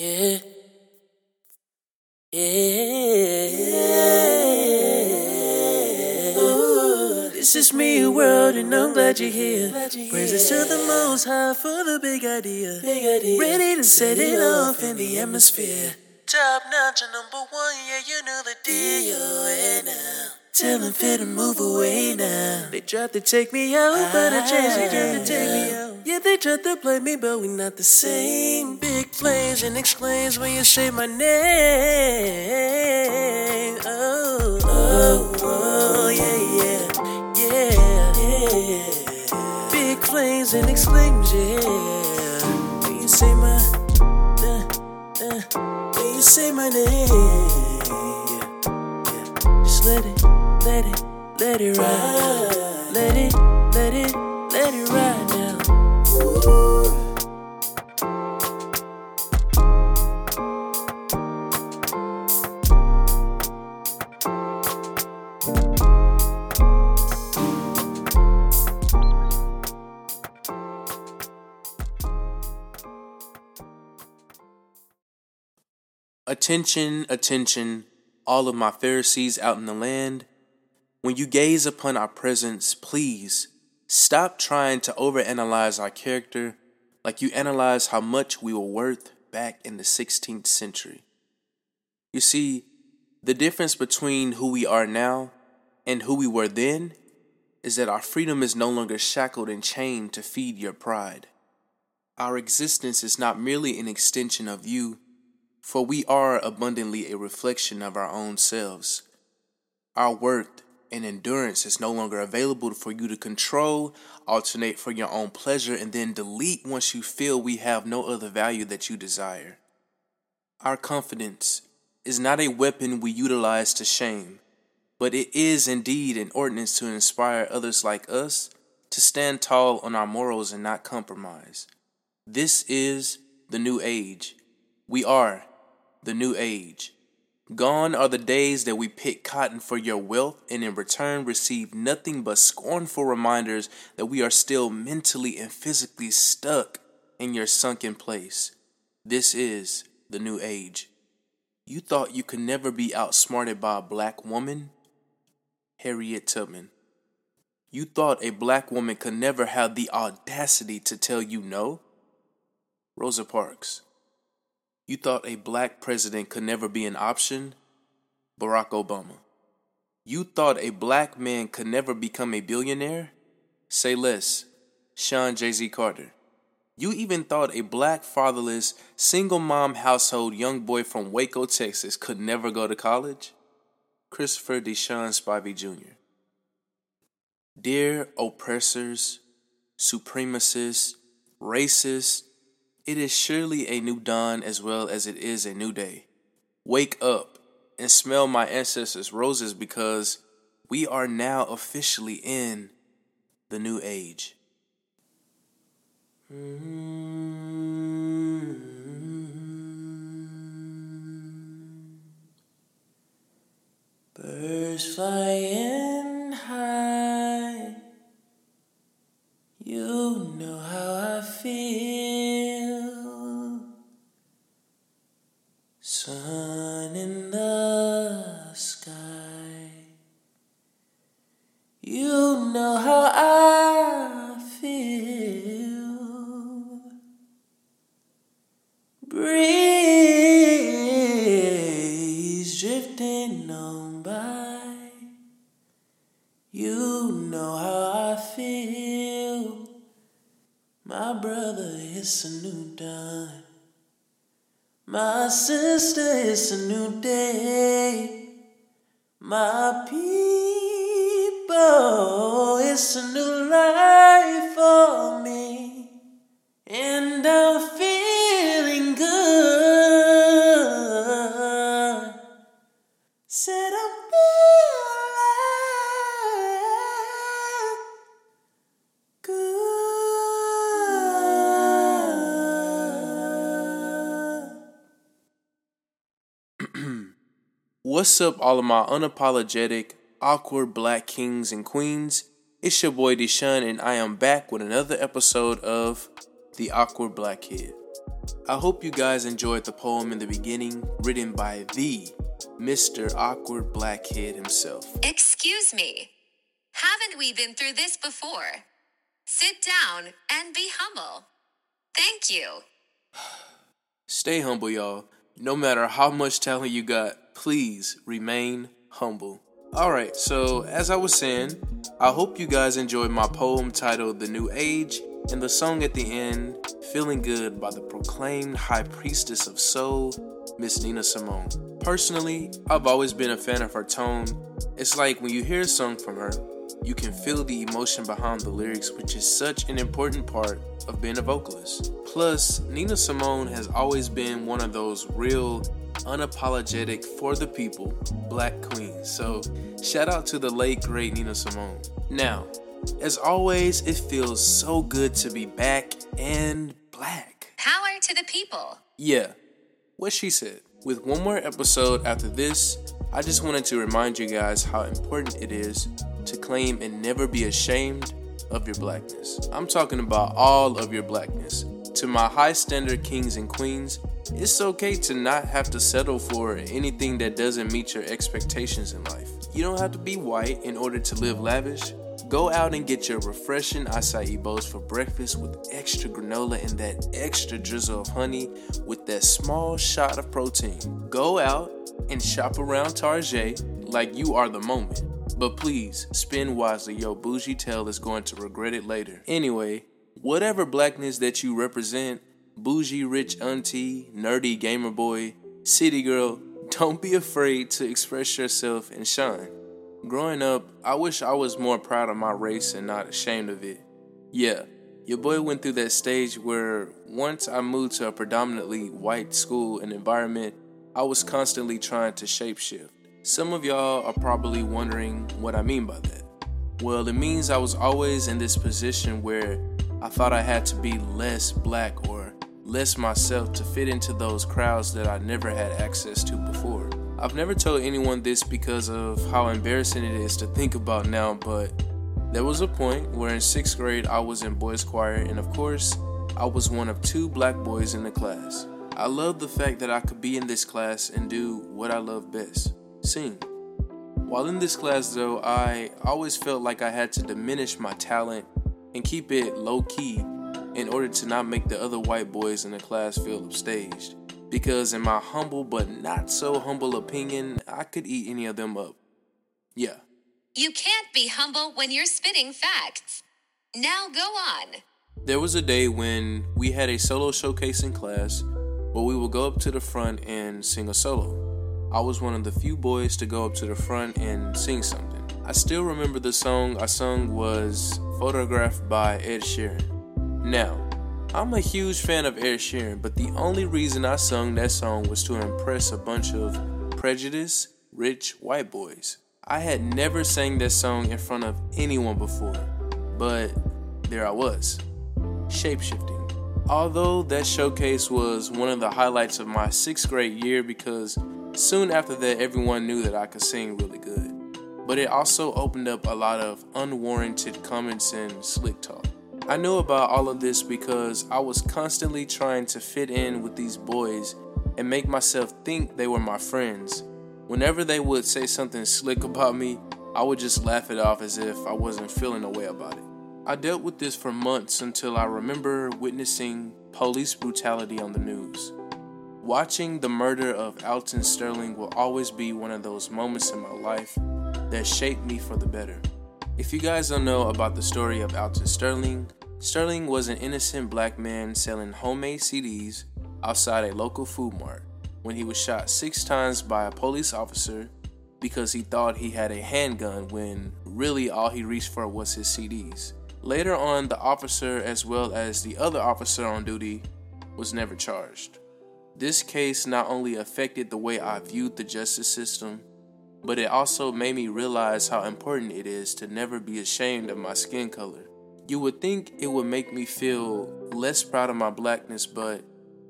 Yeah. Yeah. Ooh, this is me, world, and I'm glad you're here. Praises to the most high for the big idea. Big idea. Ready to set it off in the atmosphere. Top notch and number one, yeah, you know the deal. And now, tell them fit to move away now. They tried to take me out, but I changed they tried to take me out. Yeah, they tried to play me, but we not the same. Big flames and exclaims when you say my name. Oh, oh, oh, yeah, yeah, yeah, yeah. Big flames and exclaims, yeah. When you say my, uh, uh, when you say my name. Just let it, let it, let it ride. Let it, let it Attention, attention, all of my Pharisees out in the land. When you gaze upon our presence, please stop trying to overanalyze our character like you analyze how much we were worth back in the 16th century. You see, the difference between who we are now and who we were then is that our freedom is no longer shackled and chained to feed your pride. Our existence is not merely an extension of you for we are abundantly a reflection of our own selves. Our worth and endurance is no longer available for you to control, alternate for your own pleasure, and then delete once you feel we have no other value that you desire. Our confidence is not a weapon we utilize to shame, but it is indeed an ordinance to inspire others like us to stand tall on our morals and not compromise. This is the new age. We are the new age. Gone are the days that we pick cotton for your wealth and in return receive nothing but scornful reminders that we are still mentally and physically stuck in your sunken place. This is the new age. You thought you could never be outsmarted by a black woman? Harriet Tubman. You thought a black woman could never have the audacity to tell you no? Rosa Parks. You thought a black president could never be an option? Barack Obama. You thought a black man could never become a billionaire? Say less. Shawn Jay-Z Carter. You even thought a black fatherless, single mom household young boy from Waco, Texas could never go to college? Christopher Deshawn Spivey Jr. Dear oppressors, supremacists, racists, it is surely a new dawn as well as it is a new day. Wake up and smell my ancestors' roses because we are now officially in the new age. Mm-hmm. Birds flying a new dawn. My sister, it's a new day. My people, it's a new life for me. And I'm What's up, all of my unapologetic, awkward black kings and queens? It's your boy Deshawn, and I am back with another episode of The Awkward Black Kid. I hope you guys enjoyed the poem in the beginning, written by the Mr. Awkward Black Kid himself. Excuse me. Haven't we been through this before? Sit down and be humble. Thank you. Stay humble, y'all. No matter how much talent you got, please remain humble. Alright, so as I was saying, I hope you guys enjoyed my poem titled The New Age and the song at the end, Feeling Good by the proclaimed High Priestess of Soul, Miss Nina Simone. Personally, I've always been a fan of her tone. It's like when you hear a song from her, you can feel the emotion behind the lyrics, which is such an important part of being a vocalist. Plus, Nina Simone has always been one of those real, unapologetic, for the people black queens. So, shout out to the late, great Nina Simone. Now, as always, it feels so good to be back and black. Power to the people. Yeah, what she said. With one more episode after this, I just wanted to remind you guys how important it is to claim and never be ashamed of your blackness. I'm talking about all of your blackness. To my high standard kings and queens, it's okay to not have to settle for anything that doesn't meet your expectations in life. You don't have to be white in order to live lavish. Go out and get your refreshing acai bowls for breakfast with extra granola and that extra drizzle of honey with that small shot of protein. Go out and shop around Target like you are the moment. But please, spend wisely. Your bougie tail is going to regret it later. Anyway, whatever blackness that you represent, bougie rich auntie, nerdy gamer boy, city girl, don't be afraid to express yourself and shine. Growing up, I wish I was more proud of my race and not ashamed of it. Yeah, your boy went through that stage where once I moved to a predominantly white school and environment, I was constantly trying to shapeshift. Some of y'all are probably wondering what I mean by that. Well, it means I was always in this position where I thought I had to be less black or less myself to fit into those crowds that I never had access to before. I've never told anyone this because of how embarrassing it is to think about now, but there was a point where in sixth grade I was in boys' choir, and of course, I was one of two black boys in the class. I loved the fact that I could be in this class and do what I love best sing. While in this class, though, I always felt like I had to diminish my talent and keep it low key in order to not make the other white boys in the class feel upstaged. Because, in my humble but not so humble opinion, I could eat any of them up. Yeah. You can't be humble when you're spitting facts. Now go on. There was a day when we had a solo showcase in class where we would go up to the front and sing a solo. I was one of the few boys to go up to the front and sing something. I still remember the song I sung was Photographed by Ed Sheeran. Now, I'm a huge fan of Ed Sheeran, but the only reason I sung that song was to impress a bunch of prejudiced, rich white boys. I had never sang that song in front of anyone before, but there I was, shapeshifting. Although that showcase was one of the highlights of my sixth grade year because Soon after that, everyone knew that I could sing really good. But it also opened up a lot of unwarranted comments and slick talk. I knew about all of this because I was constantly trying to fit in with these boys and make myself think they were my friends. Whenever they would say something slick about me, I would just laugh it off as if I wasn't feeling a way about it. I dealt with this for months until I remember witnessing police brutality on the news. Watching the murder of Alton Sterling will always be one of those moments in my life that shaped me for the better. If you guys don't know about the story of Alton Sterling, Sterling was an innocent black man selling homemade CDs outside a local food mart when he was shot six times by a police officer because he thought he had a handgun when really all he reached for was his CDs. Later on, the officer, as well as the other officer on duty, was never charged. This case not only affected the way I viewed the justice system, but it also made me realize how important it is to never be ashamed of my skin color. You would think it would make me feel less proud of my blackness, but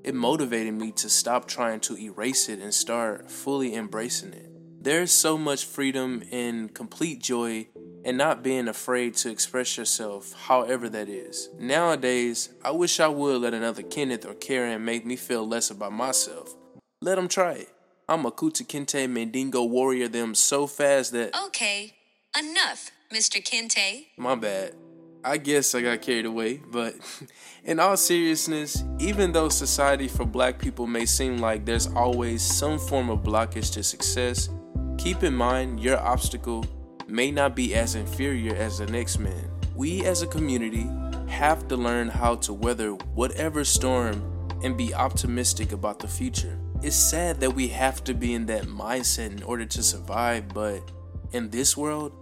it motivated me to stop trying to erase it and start fully embracing it. There's so much freedom and complete joy and not being afraid to express yourself however that is. Nowadays, I wish I would let another Kenneth or Karen make me feel less about myself. Let them try it. I'm a Kunta Kinte Mandingo warrior them so fast that. Okay, enough, Mr. Kinte. My bad. I guess I got carried away, but in all seriousness, even though society for black people may seem like there's always some form of blockage to success, keep in mind your obstacle may not be as inferior as the next man. We as a community have to learn how to weather whatever storm and be optimistic about the future. It's sad that we have to be in that mindset in order to survive, but in this world,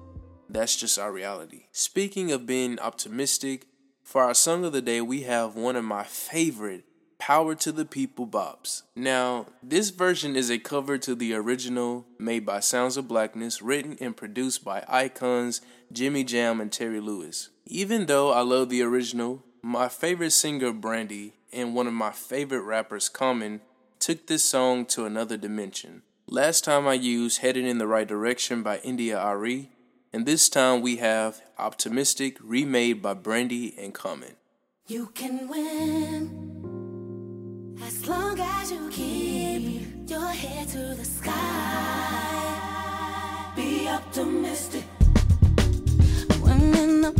that's just our reality. Speaking of being optimistic, for our song of the day, we have one of my favorite Power to the People bops. Now, this version is a cover to the original made by Sounds of Blackness, written and produced by icons Jimmy Jam and Terry Lewis. Even though I love the original, my favorite singer Brandy and one of my favorite rappers Common took this song to another dimension. Last time I used Headed in the Right Direction by India.Arie, and this time we have Optimistic remade by Brandy and Common. You can win as long as you keep your head to the sky. Be optimistic when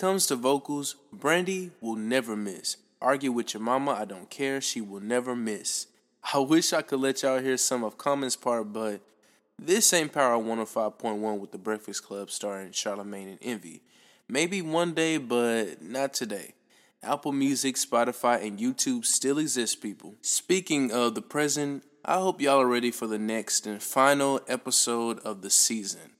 comes to vocals, Brandy will never miss. Argue with your mama, I don't care, she will never miss. I wish I could let y'all hear some of Common's part, but this ain't Power 105.1 with the Breakfast Club starring Charlamagne and Envy. Maybe one day, but not today. Apple Music, Spotify, and YouTube still exist, people. Speaking of the present, I hope y'all are ready for the next and final episode of the season.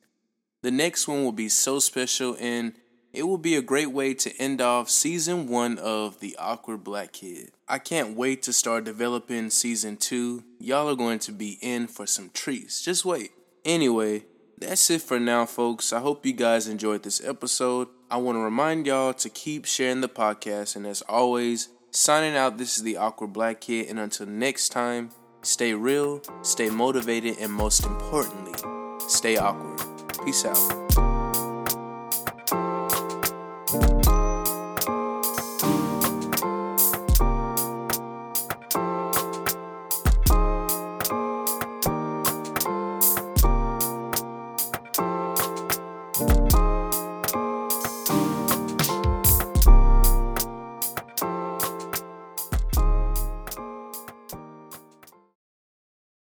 The next one will be so special and it will be a great way to end off season one of The Awkward Black Kid. I can't wait to start developing season two. Y'all are going to be in for some treats. Just wait. Anyway, that's it for now, folks. I hope you guys enjoyed this episode. I want to remind y'all to keep sharing the podcast, and as always, signing out, this is The Awkward Black Kid, and until next time, stay real, stay motivated, and most importantly, stay awkward. Peace out.